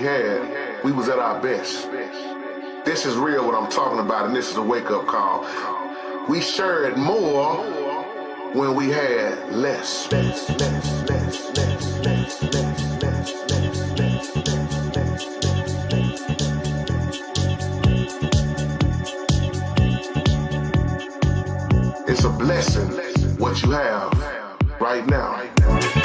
We had, we was at our best. This is real what I'm talking about, and this is a wake-up call. We shared more when we had less. less, less, less, less, less, less. It's a blessing what you have right now.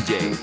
DJs.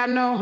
Ain't